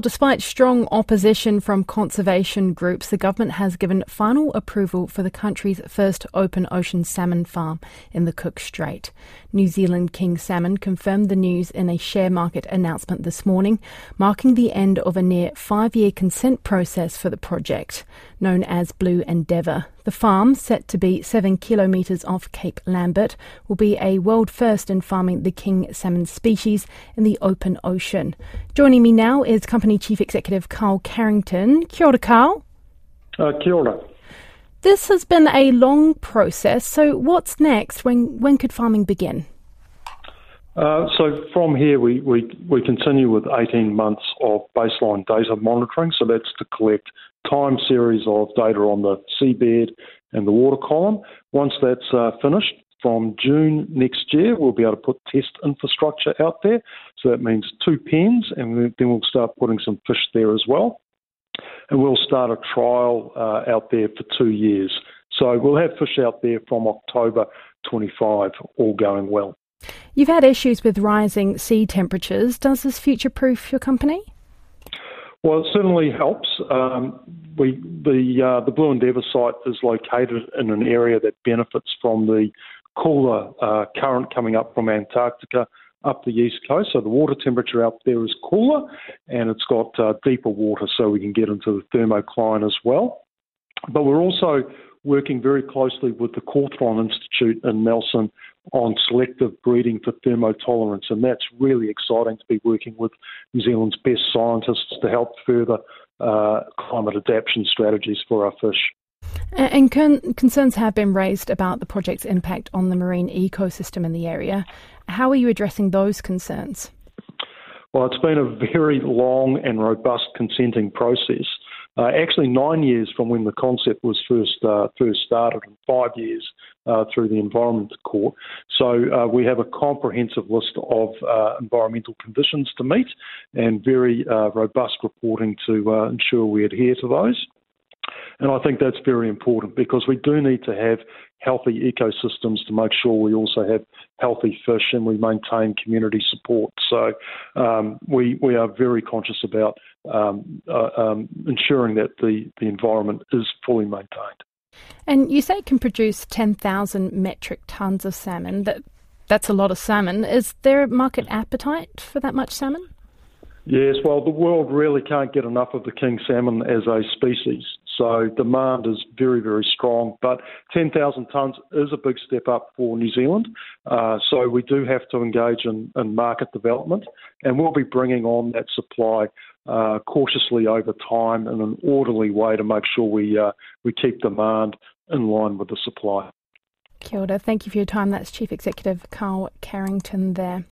Despite strong opposition from conservation groups, the government has given final approval for the country's first open ocean salmon farm in the Cook Strait. New Zealand King Salmon confirmed the news in a share market announcement this morning, marking the end of a near five year consent process for the project, known as Blue Endeavour. The farm, set to be seven kilometres off Cape Lambert, will be a world first in farming the king salmon species in the open ocean. Joining me now is Company Chief Executive Carl Carrington. Kia ora, Carl. Uh, kia ora. This has been a long process, so what's next? When, when could farming begin? Uh, so from here, we, we, we continue with 18 months of baseline data monitoring. So that's to collect time series of data on the seabed and the water column. Once that's uh, finished, from June next year, we'll be able to put test infrastructure out there. So that means two pens, and then we'll start putting some fish there as well. And we'll start a trial uh, out there for two years. So we'll have fish out there from October 25, all going well. You've had issues with rising sea temperatures. Does this future proof your company? Well, it certainly helps. Um, we, the uh, the Blue Endeavour site is located in an area that benefits from the cooler uh, current coming up from Antarctica up the east coast. So the water temperature out there is cooler, and it's got uh, deeper water, so we can get into the thermocline as well. But we're also working very closely with the Cawthron Institute in Nelson on selective breeding for thermotolerance, and that's really exciting to be working with New Zealand's best scientists to help further uh, climate adaptation strategies for our fish. And con- concerns have been raised about the project's impact on the marine ecosystem in the area. How are you addressing those concerns? Well, it's been a very long and robust consenting process uh, actually nine years from when the concept was first uh, first started, and five years uh, through the Environment Court. So uh, we have a comprehensive list of uh, environmental conditions to meet, and very uh, robust reporting to ensure we adhere to those. And I think that's very important because we do need to have healthy ecosystems to make sure we also have healthy fish and we maintain community support. So um, we we are very conscious about um, uh, um, ensuring that the, the environment is fully maintained. And you say it can produce 10,000 metric tonnes of salmon. That that's a lot of salmon. Is there a market appetite for that much salmon? Yes, well, the world really can't get enough of the king salmon as a species. So demand is very, very strong. But 10,000 tonnes is a big step up for New Zealand. Uh, so we do have to engage in, in, market development, and we'll be bringing on that supply uh, cautiously over time in an orderly way to make sure we uh, we keep demand in line with the supply. Kia ora. Thank you for your time. That's Chief Executive Carl Carrington there.